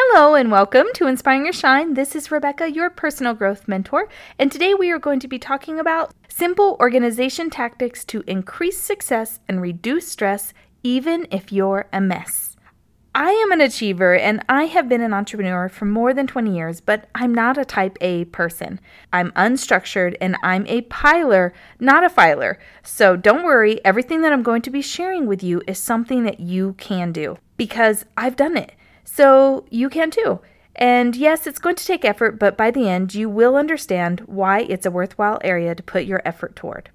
Hello and welcome to Inspiring Your Shine. This is Rebecca, your personal growth mentor, and today we are going to be talking about simple organization tactics to increase success and reduce stress, even if you're a mess. I am an achiever and I have been an entrepreneur for more than 20 years, but I'm not a type A person. I'm unstructured and I'm a piler, not a filer. So don't worry, everything that I'm going to be sharing with you is something that you can do because I've done it. So you can too. And yes, it's going to take effort, but by the end, you will understand why it's a worthwhile area to put your effort toward.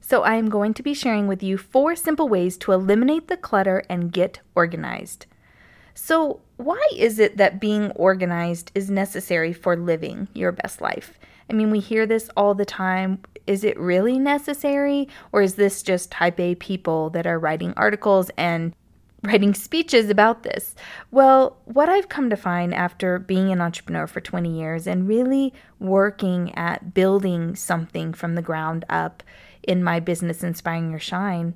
So, I am going to be sharing with you four simple ways to eliminate the clutter and get organized. So, why is it that being organized is necessary for living your best life? I mean, we hear this all the time. Is it really necessary? Or is this just type A people that are writing articles and writing speeches about this? Well, what I've come to find after being an entrepreneur for 20 years and really working at building something from the ground up in my business, Inspiring Your Shine,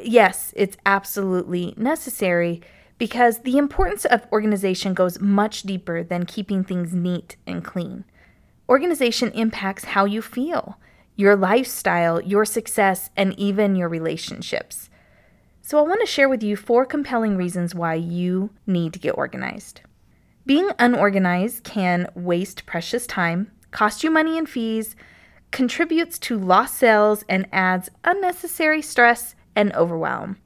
yes, it's absolutely necessary because the importance of organization goes much deeper than keeping things neat and clean. Organization impacts how you feel, your lifestyle, your success, and even your relationships. So, I want to share with you four compelling reasons why you need to get organized. Being unorganized can waste precious time, cost you money and fees, contributes to lost sales, and adds unnecessary stress and overwhelm.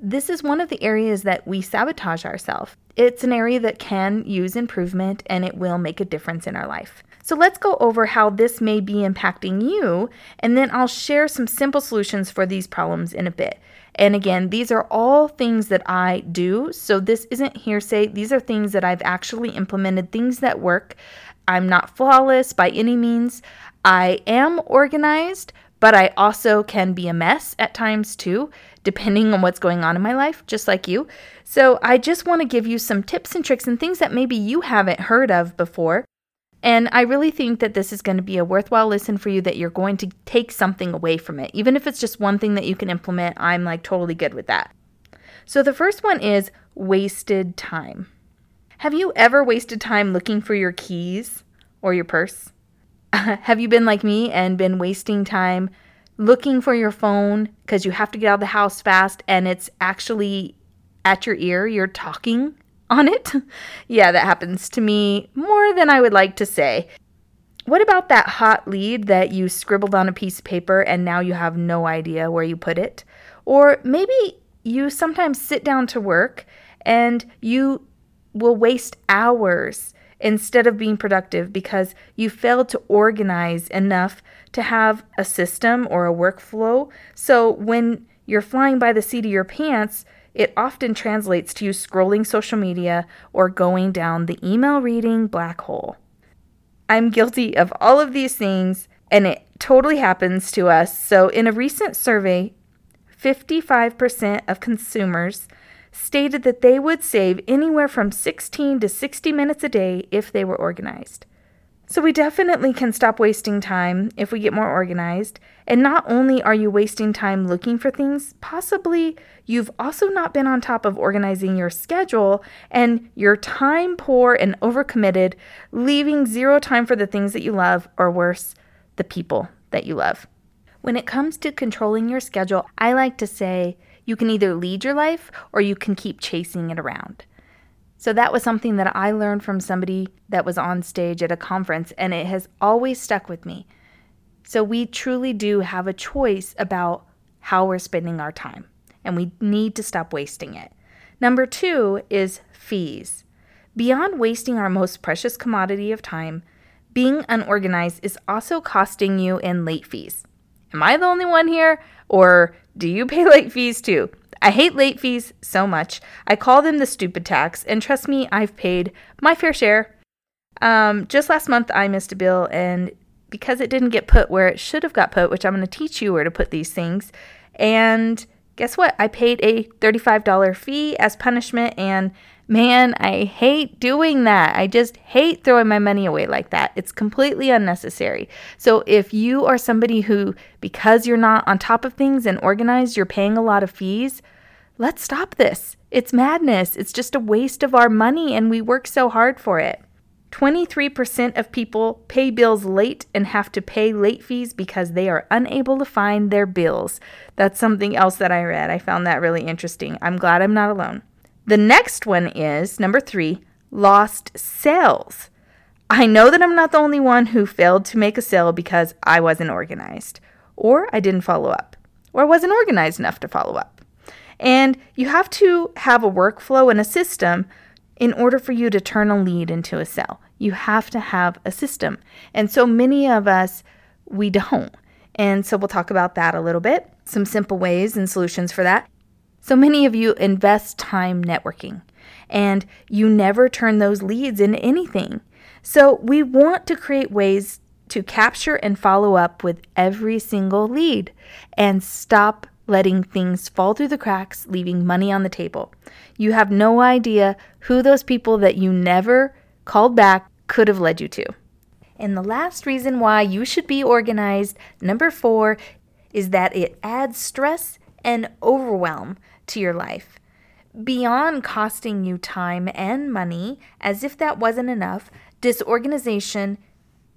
This is one of the areas that we sabotage ourselves. It's an area that can use improvement and it will make a difference in our life. So let's go over how this may be impacting you, and then I'll share some simple solutions for these problems in a bit. And again, these are all things that I do. So this isn't hearsay. These are things that I've actually implemented, things that work. I'm not flawless by any means. I am organized, but I also can be a mess at times too, depending on what's going on in my life, just like you. So I just want to give you some tips and tricks and things that maybe you haven't heard of before and I really think that this is going to be a worthwhile listen for you that you're going to take something away from it. Even if it's just one thing that you can implement, I'm like totally good with that. So the first one is wasted time. Have you ever wasted time looking for your keys or your purse? have you been like me and been wasting time looking for your phone because you have to get out of the house fast and it's actually at your ear, you're talking on it. yeah, that happens to me more than I would like to say. What about that hot lead that you scribbled on a piece of paper and now you have no idea where you put it? Or maybe you sometimes sit down to work and you will waste hours instead of being productive because you failed to organize enough to have a system or a workflow. So when you're flying by the seat of your pants, it often translates to you scrolling social media or going down the email reading black hole. I'm guilty of all of these things, and it totally happens to us. So, in a recent survey, 55% of consumers stated that they would save anywhere from 16 to 60 minutes a day if they were organized. So, we definitely can stop wasting time if we get more organized. And not only are you wasting time looking for things, possibly you've also not been on top of organizing your schedule and you're time poor and overcommitted, leaving zero time for the things that you love, or worse, the people that you love. When it comes to controlling your schedule, I like to say you can either lead your life or you can keep chasing it around. So that was something that I learned from somebody that was on stage at a conference, and it has always stuck with me. So we truly do have a choice about how we're spending our time, and we need to stop wasting it. Number two is fees. Beyond wasting our most precious commodity of time, being unorganized is also costing you in late fees. Am I the only one here? Or do you pay late fees too? I hate late fees so much. I call them the stupid tax, and trust me, I've paid my fair share. Um, just last month, I missed a bill, and because it didn't get put where it should have got put, which I'm going to teach you where to put these things, and guess what? I paid a $35 fee as punishment, and man, I hate doing that. I just hate throwing my money away like that. It's completely unnecessary. So, if you are somebody who, because you're not on top of things and organized, you're paying a lot of fees, let's stop this. It's madness. It's just a waste of our money, and we work so hard for it. 23% of people pay bills late and have to pay late fees because they are unable to find their bills. That's something else that I read. I found that really interesting. I'm glad I'm not alone. The next one is number three lost sales. I know that I'm not the only one who failed to make a sale because I wasn't organized, or I didn't follow up, or I wasn't organized enough to follow up. And you have to have a workflow and a system in order for you to turn a lead into a sale. You have to have a system. And so many of us, we don't. And so we'll talk about that a little bit, some simple ways and solutions for that. So many of you invest time networking and you never turn those leads into anything. So we want to create ways to capture and follow up with every single lead and stop letting things fall through the cracks, leaving money on the table. You have no idea who those people that you never called back could have led you to. And the last reason why you should be organized, number four, is that it adds stress and overwhelm to your life. Beyond costing you time and money, as if that wasn't enough, disorganization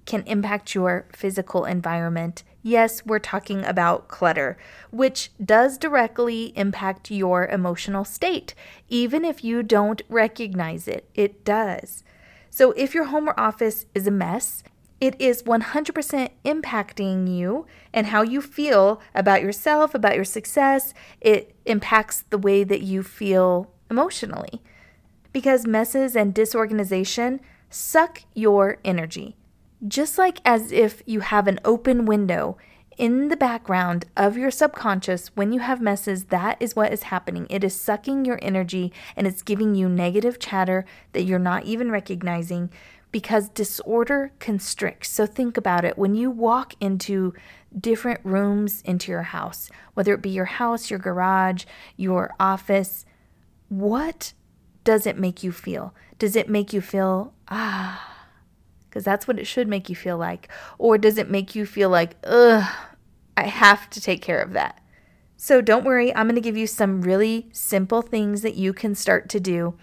can impact your physical environment. Yes, we're talking about clutter, which does directly impact your emotional state. Even if you don't recognize it, it does. So if your home or office is a mess, it is 100% impacting you and how you feel about yourself, about your success. It impacts the way that you feel emotionally. Because messes and disorganization suck your energy just like as if you have an open window in the background of your subconscious when you have messes, that is what is happening. It is sucking your energy and it's giving you negative chatter that you're not even recognizing because disorder constricts. So think about it. When you walk into different rooms into your house, whether it be your house, your garage, your office, what does it make you feel? Does it make you feel, ah, because that's what it should make you feel like? Or does it make you feel like, ugh, I have to take care of that? So don't worry, I'm going to give you some really simple things that you can start to do.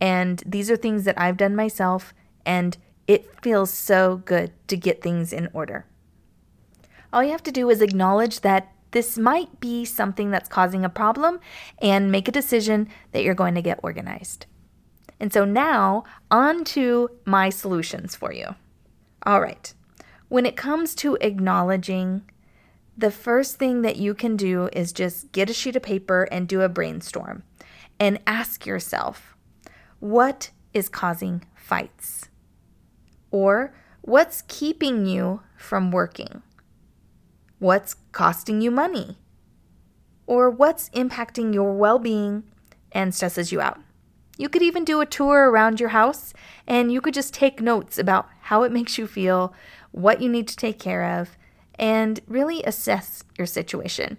And these are things that I've done myself, and it feels so good to get things in order. All you have to do is acknowledge that this might be something that's causing a problem and make a decision that you're going to get organized. And so now, on to my solutions for you. All right. When it comes to acknowledging, the first thing that you can do is just get a sheet of paper and do a brainstorm and ask yourself, what is causing fights? Or what's keeping you from working? What's costing you money? Or what's impacting your well being and stresses you out? You could even do a tour around your house and you could just take notes about how it makes you feel, what you need to take care of, and really assess your situation.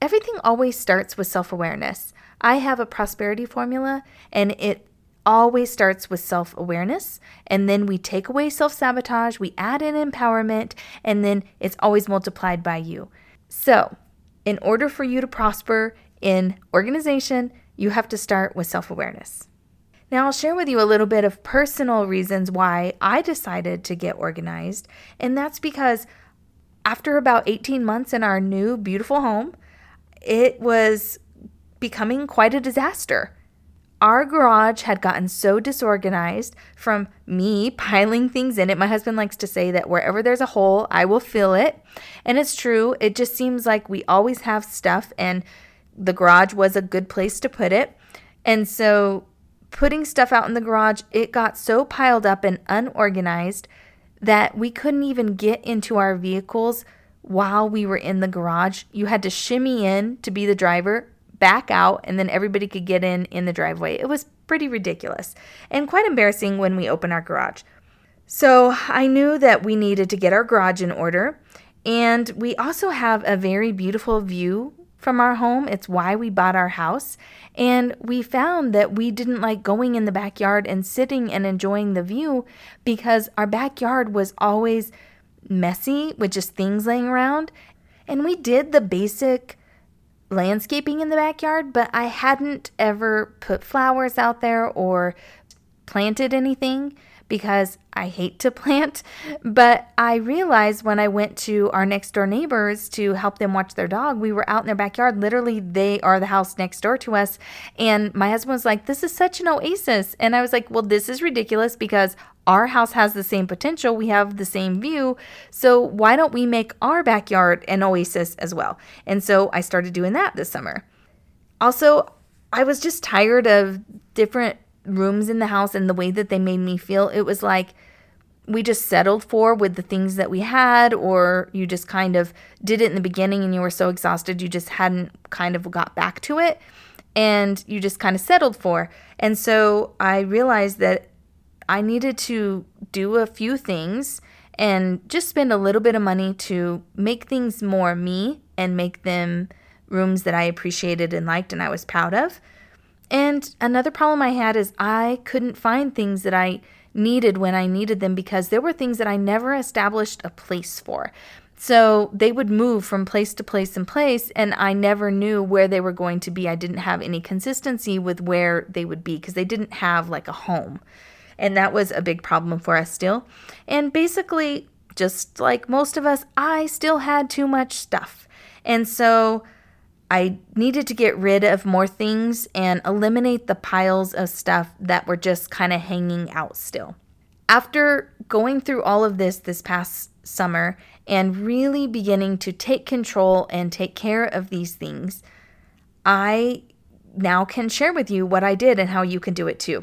Everything always starts with self awareness. I have a prosperity formula and it always starts with self awareness. And then we take away self sabotage, we add in empowerment, and then it's always multiplied by you. So, in order for you to prosper in organization, you have to start with self awareness. Now, I'll share with you a little bit of personal reasons why I decided to get organized, and that's because after about 18 months in our new beautiful home, it was becoming quite a disaster. Our garage had gotten so disorganized from me piling things in it. My husband likes to say that wherever there's a hole, I will fill it. And it's true. It just seems like we always have stuff, and the garage was a good place to put it. And so putting stuff out in the garage, it got so piled up and unorganized that we couldn't even get into our vehicles while we were in the garage. You had to shimmy in to be the driver, back out, and then everybody could get in in the driveway. It was pretty ridiculous and quite embarrassing when we opened our garage. So I knew that we needed to get our garage in order. And we also have a very beautiful view from our home. It's why we bought our house. And we found that we didn't like going in the backyard and sitting and enjoying the view because our backyard was always messy with just things laying around. And we did the basic landscaping in the backyard, but I hadn't ever put flowers out there or planted anything because I hate to plant. But I realized when I went to our next door neighbors to help them watch their dog, we were out in their backyard. Literally, they are the house next door to us. And my husband was like, This is such an oasis. And I was like, Well, this is ridiculous because our house has the same potential. We have the same view. So why don't we make our backyard an oasis as well? And so I started doing that this summer. Also, I was just tired of different rooms in the house and the way that they made me feel. It was like we just settled for with the things that we had, or you just kind of did it in the beginning and you were so exhausted you just hadn't kind of got back to it and you just kind of settled for. And so I realized that I needed to do a few things and just spend a little bit of money to make things more me and make them rooms that I appreciated and liked and I was proud of. And another problem I had is I couldn't find things that I needed when I needed them because there were things that I never established a place for. So they would move from place to place and place, and I never knew where they were going to be. I didn't have any consistency with where they would be because they didn't have like a home. And that was a big problem for us still. And basically, just like most of us, I still had too much stuff. And so I needed to get rid of more things and eliminate the piles of stuff that were just kind of hanging out still. After going through all of this this past summer and really beginning to take control and take care of these things, I now can share with you what I did and how you can do it too.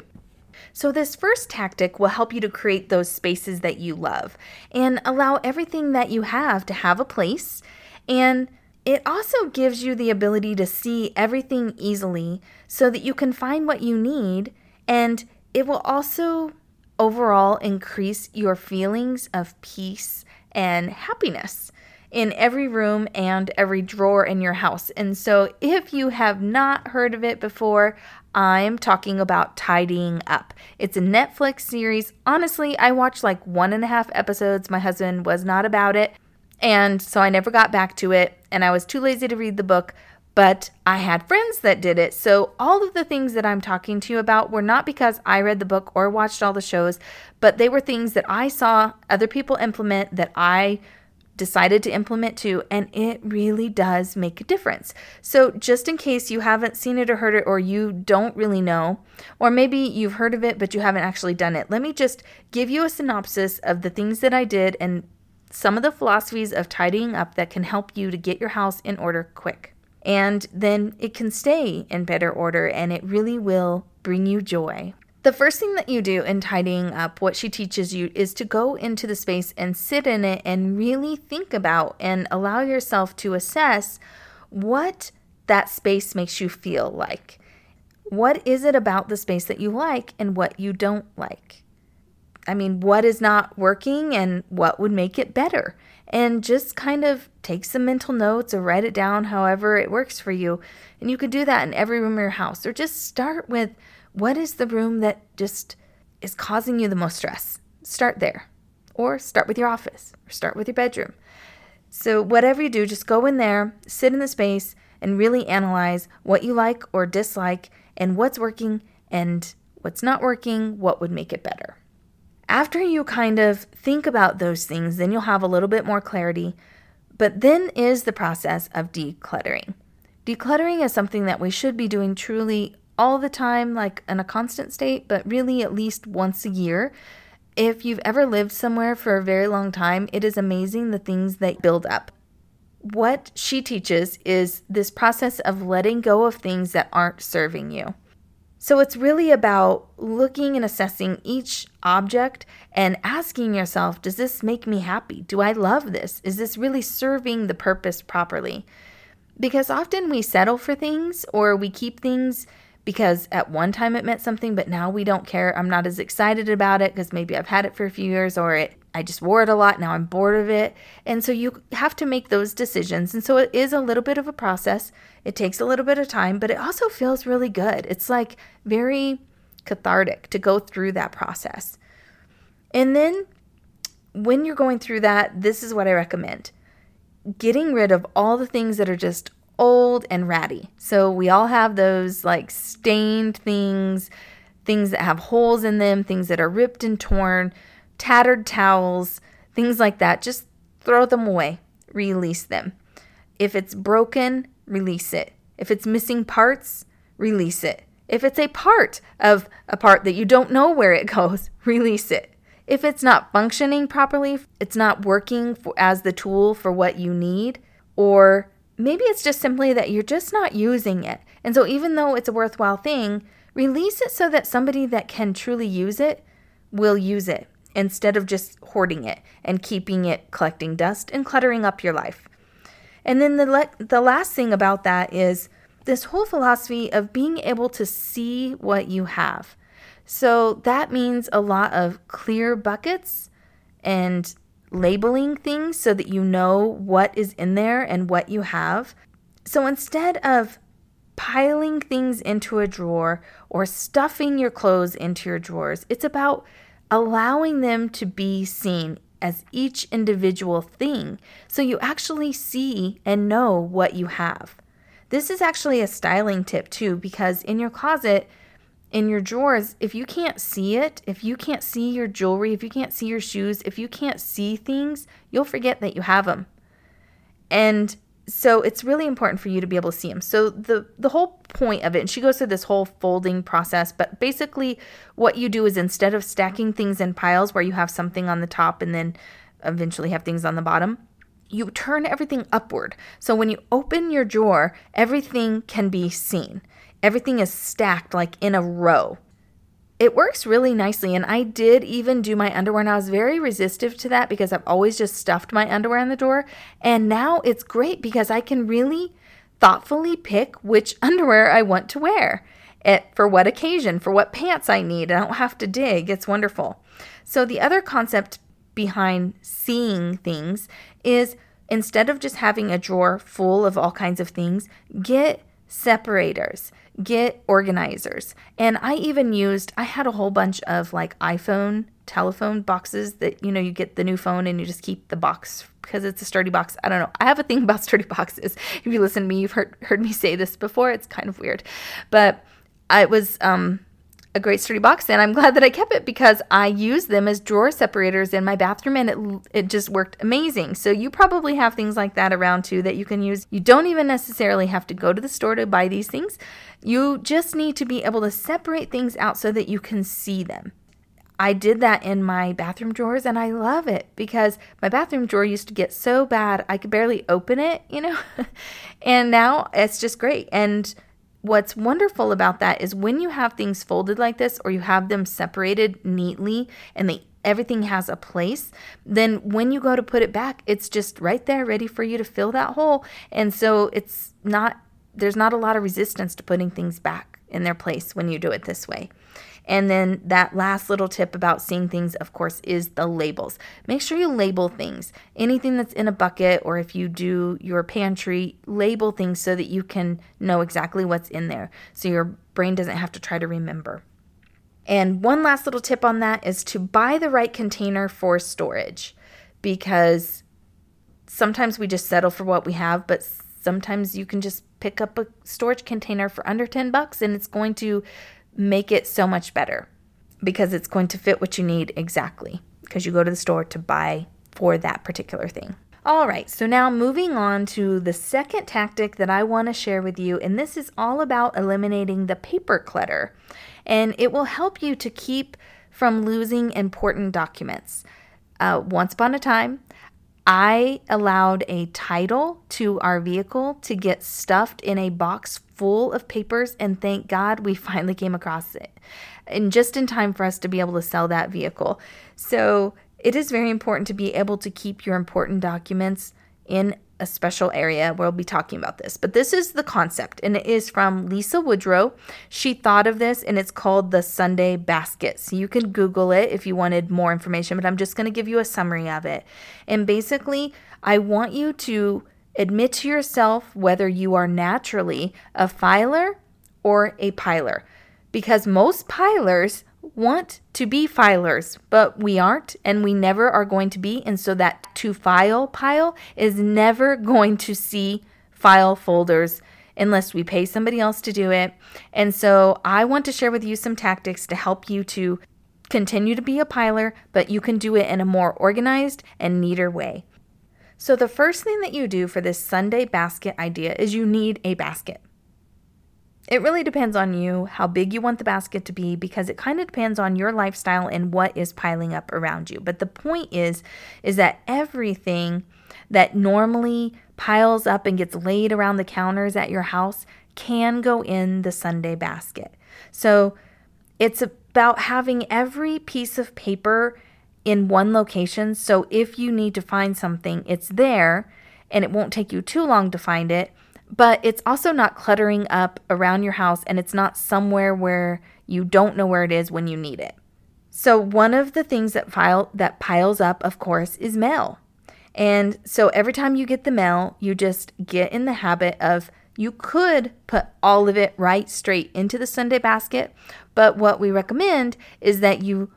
So, this first tactic will help you to create those spaces that you love and allow everything that you have to have a place. And it also gives you the ability to see everything easily so that you can find what you need. And it will also overall increase your feelings of peace and happiness in every room and every drawer in your house. And so, if you have not heard of it before, I'm talking about Tidying Up. It's a Netflix series. Honestly, I watched like one and a half episodes. My husband was not about it. And so I never got back to it. And I was too lazy to read the book. But I had friends that did it. So all of the things that I'm talking to you about were not because I read the book or watched all the shows, but they were things that I saw other people implement that I decided to implement too, and it really does make a difference. So, just in case you haven't seen it or heard it, or you don't really know, or maybe you've heard of it but you haven't actually done it, let me just give you a synopsis of the things that I did and some of the philosophies of tidying up that can help you to get your house in order quick. And then it can stay in better order and it really will bring you joy. The first thing that you do in tidying up, what she teaches you, is to go into the space and sit in it and really think about and allow yourself to assess what that space makes you feel like. What is it about the space that you like and what you don't like? I mean, what is not working and what would make it better? And just kind of take some mental notes or write it down however it works for you. And you could do that in every room of your house or just start with what is the room that just is causing you the most stress? Start there. Or start with your office, or start with your bedroom. So, whatever you do, just go in there, sit in the space, and really analyze what you like or dislike, and what's working and what's not working, what would make it better. After you kind of think about those things, then you'll have a little bit more clarity. But then is the process of decluttering. Decluttering is something that we should be doing truly all the time, like in a constant state, but really at least once a year. If you've ever lived somewhere for a very long time, it is amazing the things that build up. What she teaches is this process of letting go of things that aren't serving you. So it's really about looking and assessing each object and asking yourself, does this make me happy? Do I love this? Is this really serving the purpose properly? Because often we settle for things or we keep things because at one time it meant something, but now we don't care. I'm not as excited about it because maybe I've had it for a few years or it I just wore it a lot. Now I'm bored of it. And so you have to make those decisions. And so it is a little bit of a process. It takes a little bit of time, but it also feels really good. It's like very cathartic to go through that process. And then when you're going through that, this is what I recommend getting rid of all the things that are just old and ratty. So we all have those like stained things, things that have holes in them, things that are ripped and torn, tattered towels, things like that. Just throw them away, release them. If it's broken, release it. If it's missing parts, release it. If it's a part of a part that you don't know where it goes, release it. If it's not functioning properly, it's not working for, as the tool for what you need, or maybe it's just simply that you're just not using it. And so, even though it's a worthwhile thing, release it so that somebody that can truly use it will use it instead of just hoarding it and keeping it collecting dust and cluttering up your life. And then the le- the last thing about that is this whole philosophy of being able to see what you have. So that means a lot of clear buckets and labeling things so that you know what is in there and what you have. So instead of piling things into a drawer or stuffing your clothes into your drawers, it's about allowing them to be seen as each individual thing so you actually see and know what you have. This is actually a styling tip too, because in your closet, in your drawers, if you can't see it, if you can't see your jewelry, if you can't see your shoes, if you can't see things, you'll forget that you have them. And so it's really important for you to be able to see them. So the the whole point of it, and she goes through this whole folding process, but basically what you do is instead of stacking things in piles where you have something on the top and then eventually have things on the bottom, you turn everything upward. So when you open your drawer, everything can be seen. Everything is stacked like in a row it works really nicely. And I did even do my underwear, and I was very resistive to that because I've always just stuffed my underwear in the drawer. And now it's great because I can really thoughtfully pick which underwear I want to wear. It, for what occasion, for what pants I need. I don't have to dig. It's wonderful. So, the other concept behind seeing things is instead of just having a drawer full of all kinds of things, get separators get organizers. And I even used, I had a whole bunch of like iPhone telephone boxes that, you know, you get the new phone and you just keep the box because it's a sturdy box. I don't know. I have a thing about sturdy boxes. If you listen to me, you've heard, heard me say this before. It's kind of weird. But I was, um, a great sturdy box and I'm glad that I kept it because I use them as drawer separators in my bathroom and it it just worked amazing. So you probably have things like that around too that you can use. You don't even necessarily have to go to the store to buy these things. You just need to be able to separate things out so that you can see them. I did that in my bathroom drawers and I love it because my bathroom drawer used to get so bad I could barely open it, you know? and now it's just great. And what's wonderful about that is when you have things folded like this or you have them separated neatly and they everything has a place, then when you go to put it back, it's just right there ready for you to fill that hole. And so it's not there's not a lot of resistance to putting things back in their place when you do it this way. And then that last little tip about seeing things, of course, is the labels. Make sure you label things. Anything that's in a bucket, or if you do your pantry, label things so that you can know exactly what's in there so your brain doesn't have to try to remember. And one last little tip on that is to buy the right container for storage because sometimes we just settle for what we have, but sometimes you can just pick up a storage container for under 10 bucks and it's going to make it so much better because it's going to fit what you need exactly because you go to the store to buy for that particular thing. All right, so now moving on to the second tactic that I want to share with you, and this is all about eliminating the paper clutter. And it will help you to keep from losing important documents. Uh, once upon a time, I allowed a title to our vehicle to get stuffed in a box full of papers, and thank God we finally came across it. And just in time for us to be able to sell that vehicle. So it is very important to be able to keep your important documents in a special area where we'll be talking about this. But this is the concept, and it is from Lisa Woodruff. She thought of this, and it's called the Sunday basket. So you can Google it if you wanted more information, but I'm just going to give you a summary of it. And basically, I want you to admit to yourself whether you are naturally a filer or a piler. Because most pilers want to be filers, but we aren't and we never are going to be. And so that to file pile is never going to see file folders unless we pay somebody else to do it. And so I want to share with you some tactics to help you to continue to be a piler, but you can do it in a more organized and neater way. So, the first thing that you do for this Sunday basket idea is you need a basket. It really depends on you how big you want the basket to be because it kind of depends on your lifestyle and what is piling up around you. But the point is is that everything that normally piles up and gets laid around the counters at your house can go in the Sunday basket. So it's about having every piece of paper in one location. So if you need to find something, it's there and it won't take you too long to find it. But it's also not cluttering up around your house and it's not somewhere where you don't know where it is when you need it. So one of the things that file that piles up, of course, is mail. And so every time you get the mail, you just get in the habit of you could put all of it right straight into the Sunday basket, but what we recommend is that you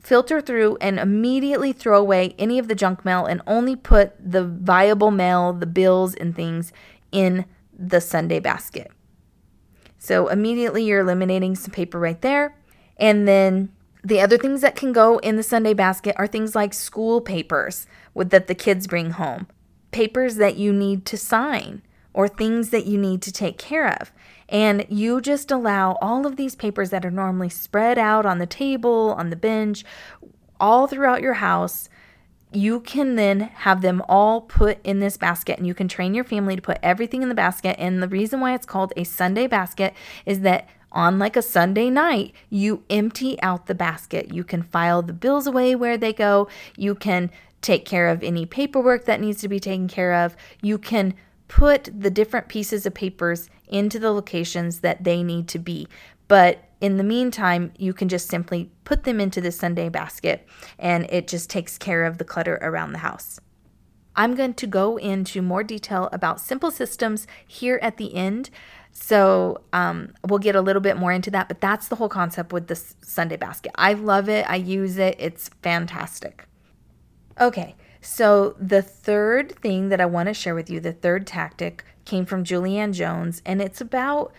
filter through and immediately throw away any of the junk mail and only put the viable mail, the bills and things in the Sunday basket. So immediately you're eliminating some paper right there. And then the other things that can go in the Sunday basket are things like school papers with, that the kids bring home, papers that you need to sign, or things that you need to take care of. And you just allow all of these papers that are normally spread out on the table, on the bench, all throughout your house. You can then have them all put in this basket, and you can train your family to put everything in the basket. And the reason why it's called a Sunday basket is that on like a Sunday night, you empty out the basket. You can file the bills away where they go. You can take care of any paperwork that needs to be taken care of. You can put the different pieces of papers into the locations that they need to be. But in the meantime, you can just simply put them into the Sunday basket and it just takes care of the clutter around the house. I'm going to go into more detail about simple systems here at the end. So um, we'll get a little bit more into that, but that's the whole concept with the Sunday basket. I love it. I use it. It's fantastic. Okay, so the third thing that I want to share with you, the third tactic, came from Julianne Jones, and it's about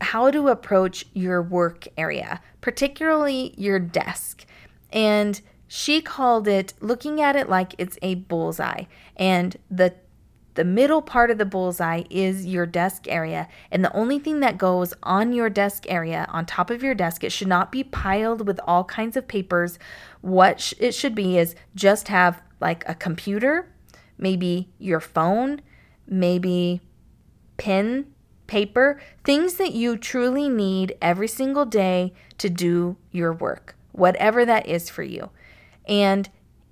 how to approach your work area, particularly your desk. And she called it looking at it like it's a bullseye. And the the middle part of the bullseye is your desk area, and the only thing that goes on your desk area, on top of your desk, it should not be piled with all kinds of papers. What sh- it should be is just have like a computer, maybe your phone, maybe pen, paper, things that you truly need every single day to do your work, whatever that is for you. And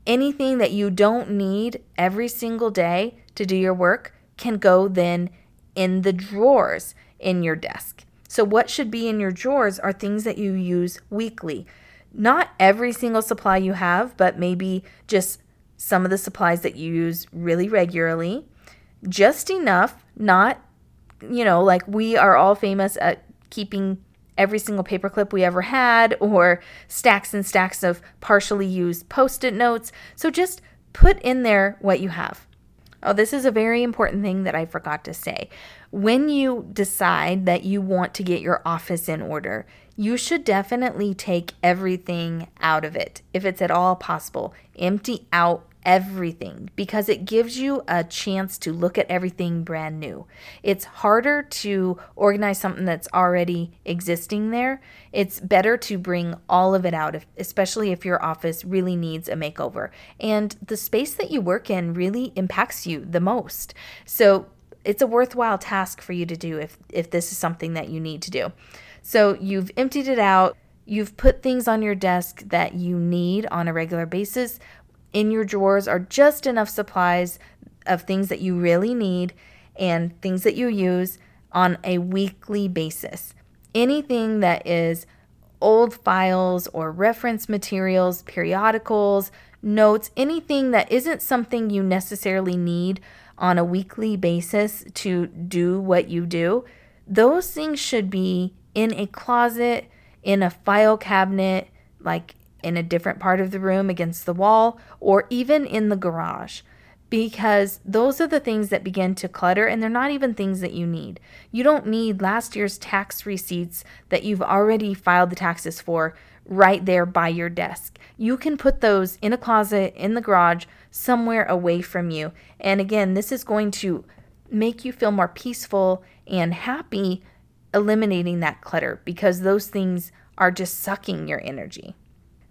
anything that you don't need every single day, to do your work can go then in the drawers in your desk. So, what should be in your drawers are things that you use weekly. Not every single supply you have, but maybe just some of the supplies that you use really regularly. Just enough, not, you know, like we are all famous at keeping every single paperclip we ever had or stacks and stacks of partially used post it notes. So, just put in there what you have. Oh, this is a very important thing that I forgot to say. When you decide that you want to get your office in order, you should definitely take everything out of it if it's at all possible. Empty out everything because it gives you a chance to look at everything brand new. It's harder to organize something that's already existing there. It's better to bring all of it out, if, especially if your office really needs a makeover. And the space that you work in really impacts you the most. So it's a worthwhile task for you to do if, if this is something that you need to do. So you've emptied it out. You've put things on your desk that you need on a regular basis in your drawers are just enough supplies of things that you really need and things that you use on a weekly basis. Anything that is old files or reference materials, periodicals, notes, anything that isn't something you necessarily need on a weekly basis to do what you do, those things should be in a closet, in a file cabinet, like in a different part of the room against the wall, or even in the garage. because those are the things that begin to clutter and they're not even things that you need. You don't need last year's tax receipts that you've already filed the taxes for right there by your desk. You can put those in a closet, in the garage, somewhere away from you. And again, this is going to make you feel more peaceful and happy eliminating that clutter because those things are just sucking your energy.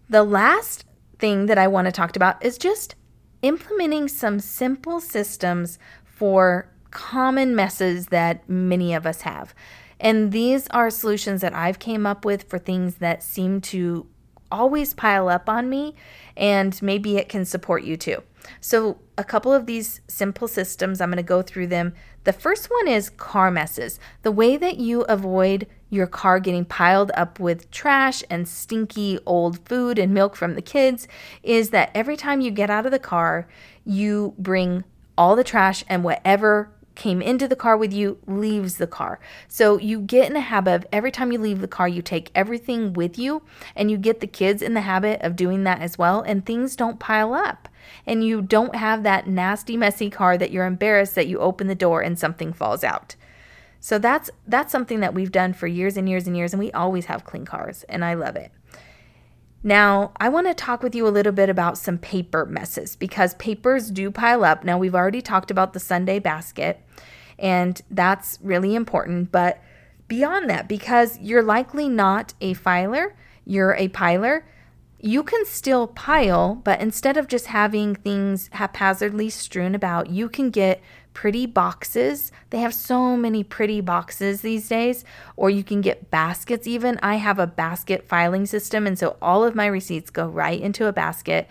The last thing that I want to talk about is just implementing some simple systems for common messes that many of us have. And these are solutions that I've came up with for things that seem to always pile up on me and maybe it can support you too. So, a couple of these simple systems, I'm going to go through them. The first one is car messes. The way that you avoid your car getting piled up with trash and stinky old food and milk from the kids is that every time you get out of the car, you bring all the trash and whatever came into the car with you leaves the car. So you get in the habit of every time you leave the car, you take everything with you, and you get the kids in the habit of doing that as well, and things don't pile up. And you don't have that nasty, messy car that you're embarrassed that you open the door and something falls out. So that's that's something that we've done for years and years and years, and we always have clean cars, and I love it. Now, I want to talk with you a little bit about some paper messes because papers do pile up. Now, we've already talked about the Sunday basket, and that's really important. But beyond that, because you're likely not a filer, you're a piler, you can still pile, but instead of just having things haphazardly strewn about, you can get pretty boxes. They have so many pretty boxes these days, or you can get baskets even. I have a basket filing system, and so all of my receipts go right into a basket.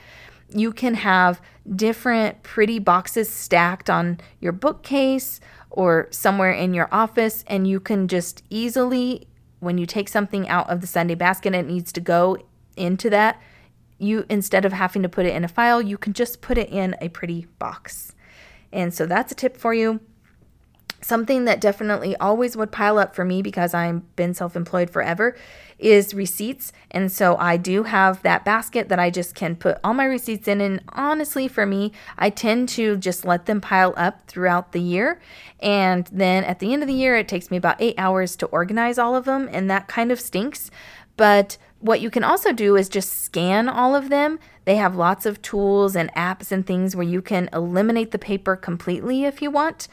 You can have different pretty boxes stacked on your bookcase or somewhere in your office, and you can just easily, when you take something out of the Sunday basket it needs to go into that, you instead of having to put it in a file, you can just put it in a pretty box. And so that's a tip for you. Something that definitely always would pile up for me because I've been self employed forever is receipts. And so I do have that basket that I just can put all my receipts in. And honestly, for me, I tend to just let them pile up throughout the year. And then at the end of the year, it takes me about eight hours to organize all of them. And that kind of stinks. But what you can also do is just scan all of them. They have lots of tools and apps and things where you can eliminate the paper completely if you want.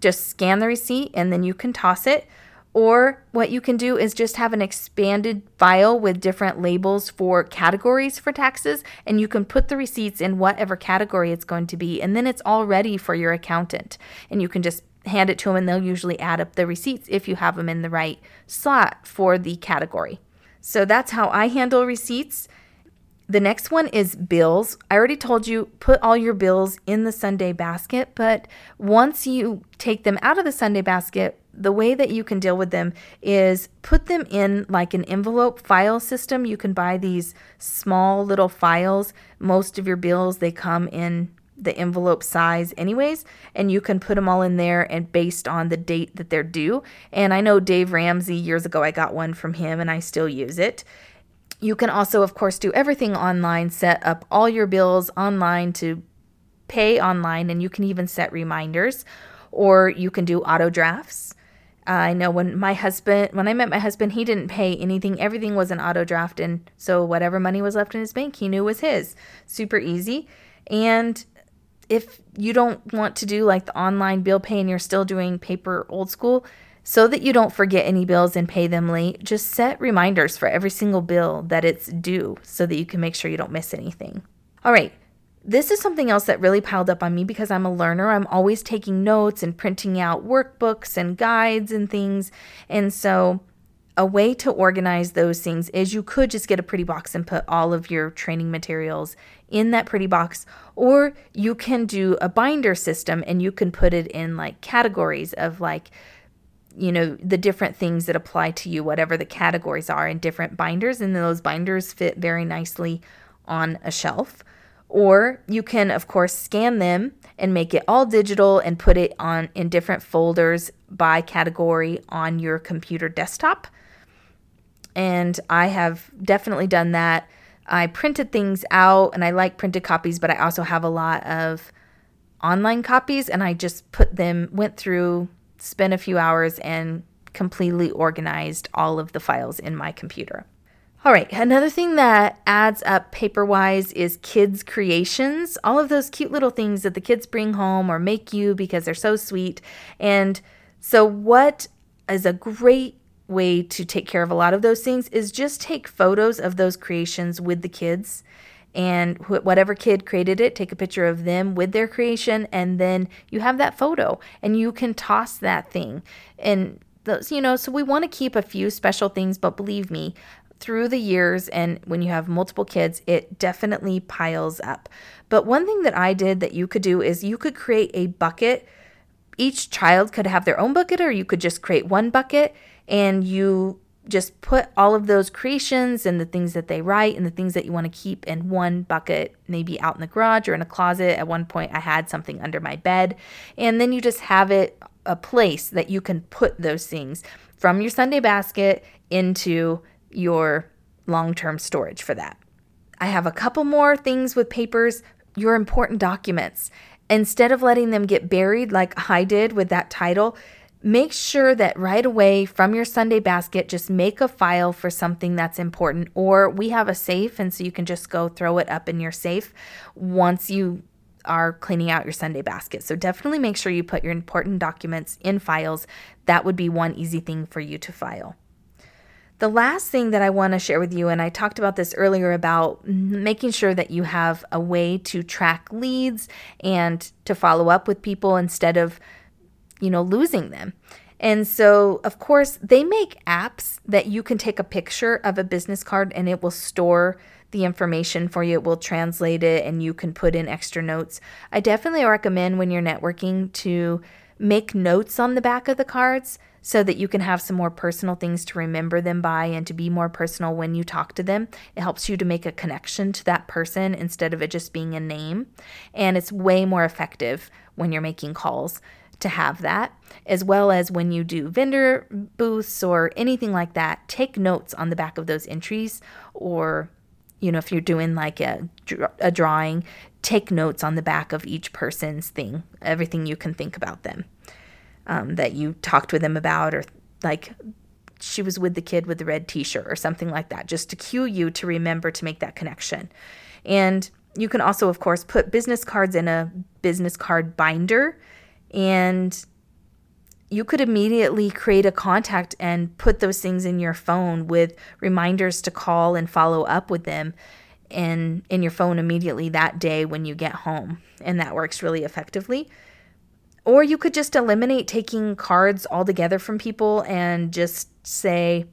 Just scan the receipt and then you can toss it. Or what you can do is just have an expanded file with different labels for categories for taxes, and you can put the receipts in whatever category it's going to be, and then it's all ready for your accountant. And you can just hand it to them, and they'll usually add up the receipts if you have them in the right slot for the category. So that's how I handle receipts. The next one is bills. I already told you put all your bills in the Sunday basket, but once you take them out of the Sunday basket, the way that you can deal with them is put them in like an envelope file system. You can buy these small little files. Most of your bills they come in the envelope size anyways and you can put them all in there and based on the date that they're due and i know dave ramsey years ago i got one from him and i still use it you can also of course do everything online set up all your bills online to pay online and you can even set reminders or you can do auto drafts I know when my husband, when I met my husband, he didn't pay anything. Everything was an auto draft. And so whatever money was left in his bank, he knew was his. Super easy. And if you don't want to do like the online bill pay and you're still doing paper old school, so that you don't forget any bills and pay them late, just set reminders for every single bill that it's due so that you can make sure you don't miss anything. All right, this is something else that really piled up on me because I'm a learner. I'm always taking notes and printing out workbooks and guides and things. And so a way to organize those things is you could just get a pretty box and put all of your training materials in that pretty box, or you can do a binder system and you can put it in like categories of like, you know, the different things that apply to you, whatever the categories are in different binders, and those binders fit very nicely on a shelf. Or you can, of course, scan them and make it all digital and put it on in different folders by category on your computer desktop and I have definitely done that. I printed things out and I like printed copies, but I also have a lot of online copies and I just put them, went through, spent a few hours, and completely organized all of the files in my computer. All right, another thing that adds up paper wise is kids' creations. All of those cute little things that the kids bring home or make you because they're so sweet. And so, what is a great way to take care of a lot of those things is just take photos of those creations with the kids and wh- whatever kid created it, take a picture of them with their creation, and then you have that photo and you can toss that thing. And those, you know, so we want to keep a few special things, but believe me, through the years and when you have multiple kids, it definitely piles up. But one thing that I did that you could do is you could create a bucket. Each child could have their own bucket, or you could just create one bucket and you just put all of those creations and the things that they write and the things that you want to keep in one bucket, maybe out in the garage or in a closet. At one point, I had something under my bed. And then you just have it a place that you can put those things from your Sunday basket into your long term storage for that. I have a couple more things with papers, your important documents. Instead of letting them get buried like I did with that title, make sure that right away from your Sunday basket, just make a file for something that's important. Or we have a safe, and so you can just go throw it up in your safe once you are cleaning out your Sunday basket. So definitely make sure you put your important documents in files. That would be one easy thing for you to file. The last thing that I want to share with you, and I talked about this earlier about making sure that you have a way to track leads and to follow up with people instead of, you know, losing them. And so, of course, they make apps that you can take a picture of a business card and it will store the information for you. It will translate it and you can put in extra notes. I definitely recommend when you're networking to make notes on the back of the cards so that you can have some more personal things to remember them by and to be more personal when you talk to them. It helps you to make a connection to that person instead of it just being a name. And it's way more effective when you're making calls to have that, as well as when you do vendor booths or anything like that. Take notes on the back of those entries, or you know, if you're doing like a, a drawing, take notes on the back of each person's thing, everything you can think about them um, that you talked with them about, or like she was with the kid with the red t shirt or something like that, just to cue you to remember to make that connection. And you can also, of course, put business cards in a business card binder and you could immediately create a contact and put those things in your phone with reminders to call and follow up with them in in your phone immediately that day when you get home. And that works really effectively. Or you could just eliminate taking cards altogether from people and just say,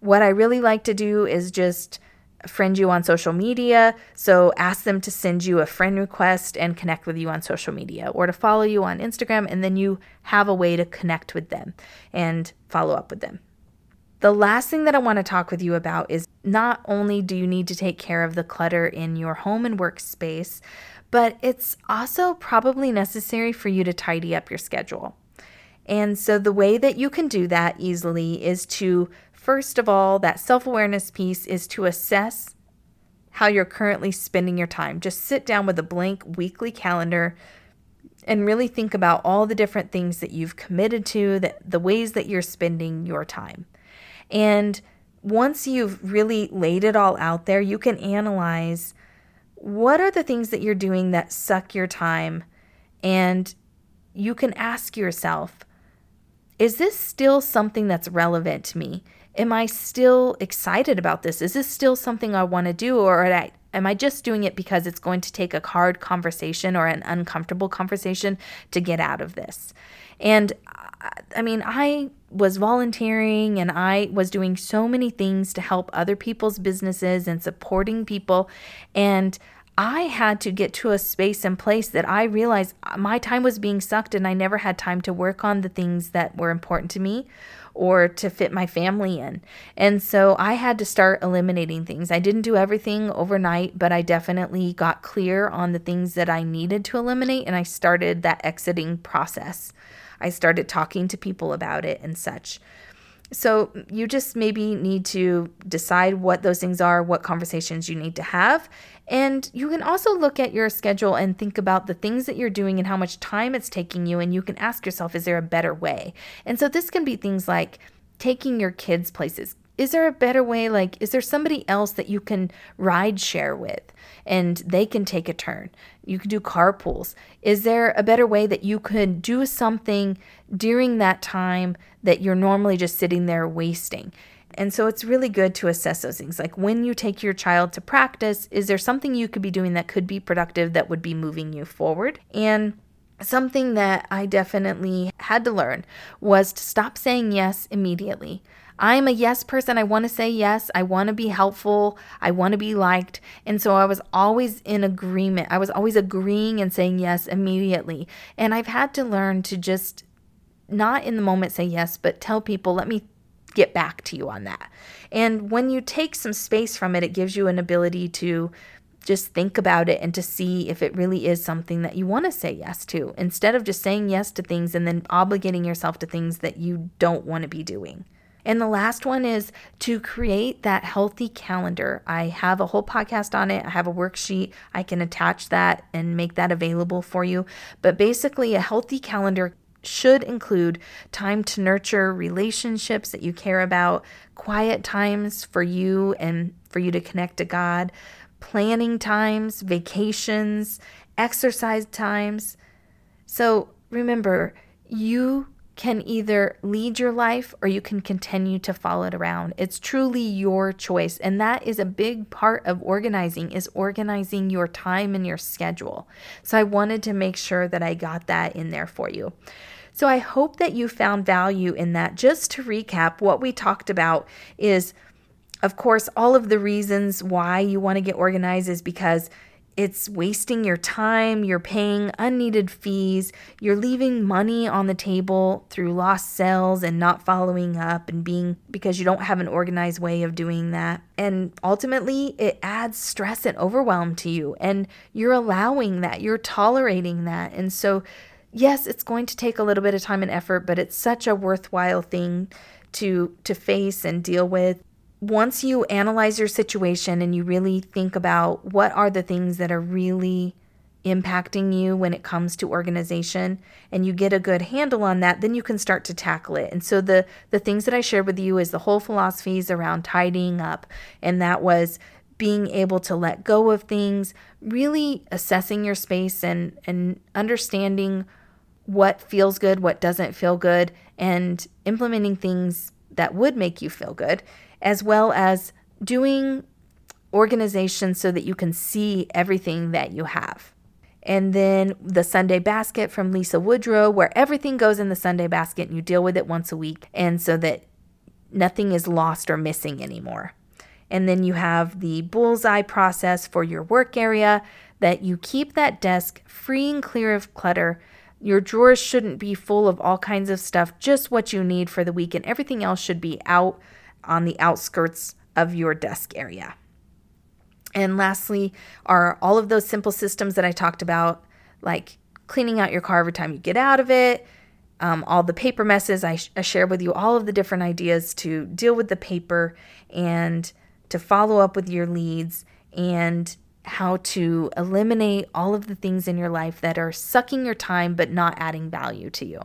what I really like to do is just friend you on social media. So ask them to send you a friend request and connect with you on social media or to follow you on Instagram. And then you have a way to connect with them and follow up with them. The last thing that I want to talk with you about is not only do you need to take care of the clutter in your home and workspace, but it's also probably necessary for you to tidy up your schedule. And so, the way that you can do that easily is to, first of all, that self awareness piece is to assess how you're currently spending your time. Just sit down with a blank weekly calendar and really think about all the different things that you've committed to, that the ways that you're spending your time. And once you've really laid it all out there, you can analyze what are the things that you're doing that suck your time? And you can ask yourself, is this still something that's relevant to me? Am I still excited about this? Is this still something I want to do? Or am I just doing it because it's going to take a hard conversation or an uncomfortable conversation to get out of this? And I mean, I was volunteering and I was doing so many things to help other people's businesses and supporting people. And I had to get to a space and place that I realized my time was being sucked and I never had time to work on the things that were important to me or to fit my family in. And so I had to start eliminating things. I didn't do everything overnight, but I definitely got clear on the things that I needed to eliminate and I started that exiting process. I started talking to people about it and such. So you just maybe need to decide what those things are, what conversations you need to have. And you can also look at your schedule and think about the things that you're doing and how much time it's taking you. And you can ask yourself, is there a better way? And so this can be things like taking your kids places, is there a better way like is there somebody else that you can ride share with and they can take a turn? You can do carpools. Is there a better way that you could do something during that time that you're normally just sitting there wasting? And so it's really good to assess those things. Like when you take your child to practice is there something you could be doing that could be productive that would be moving you forward? And something that I definitely had to learn was to stop saying yes immediately. I'm a yes person. I want to say yes. I want to be helpful. I want to be liked. And so I was always in agreement. I was always agreeing and saying yes immediately. And I've had to learn to just not in the moment say yes, but tell people, let me get back to you on that. And when you take some space from it, it gives you an ability to just think about it and to see if it really is something that you want to say yes to instead of just saying yes to things and then obligating yourself to things that you don't want to be doing. And the last one is to create that healthy calendar. I have a whole podcast on it. I have a worksheet. I can attach that and make that available for you. But basically, a healthy calendar should include time to nurture relationships that you care about, quiet times for you and for you to connect to God, planning times, vacations, exercise times. So remember, you can either lead your life or you can continue to follow it around. It's truly your choice. And that is a big part of organizing is organizing your time and your schedule. So I wanted to make sure that I got that in there for you. So I hope that you found value in that. Just to recap, what we talked about is of course all of the reasons why you want to get organized is because it's wasting your time, you're paying unneeded fees, you're leaving money on the table through lost sales and not following up and being because you don't have an organized way of doing that. And ultimately, it adds stress and overwhelm to you, and you're allowing that, you're tolerating that. And so, yes, it's going to take a little bit of time and effort, but it's such a worthwhile thing to to face and deal with once you analyze your situation and you really think about what are the things that are really impacting you when it comes to organization and you get a good handle on that then you can start to tackle it. And so the the things that i shared with you is the whole philosophies around tidying up and that was being able to let go of things really assessing your space and and understanding what feels good what doesn't feel good and implementing things that would make you feel good as well as doing organization so that you can see everything that you have. And then the Sunday basket from Lisa Woodruff, where everything goes in the Sunday basket and you deal with it once a week, and so that nothing is lost or missing anymore. And then you have the bullseye process for your work area that you keep that desk free and clear of clutter. Your drawers shouldn't be full of all kinds of stuff, just what you need for the week, and everything else should be out on the outskirts of your desk area. And lastly, are all of those simple systems that I talked about, like cleaning out your car every time you get out of it, um, all the paper messes. I, sh- I share with you all of the different ideas to deal with the paper and to follow up with your leads and how to eliminate all of the things in your life that are sucking your time but not adding value to you.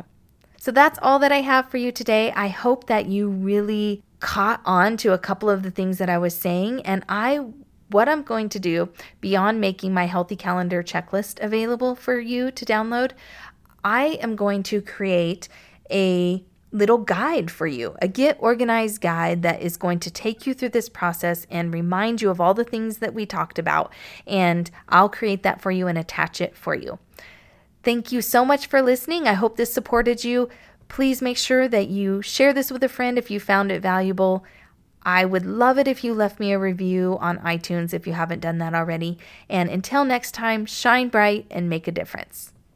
So that's all that I have for you today. I hope that you really caught on to a couple of the things that I was saying. And I, what I'm going to do beyond making my healthy calendar checklist available for you to download, I am going to create a little guide for you, a get organized guide that is going to take you through this process and remind you of all the things that we talked about. And I'll create that for you and attach it for you. Thank you so much for listening. I hope this supported you. Please make sure that you share this with a friend if you found it valuable. I would love it if you left me a review on iTunes if you haven't done that already. And until next time, shine bright and make a difference.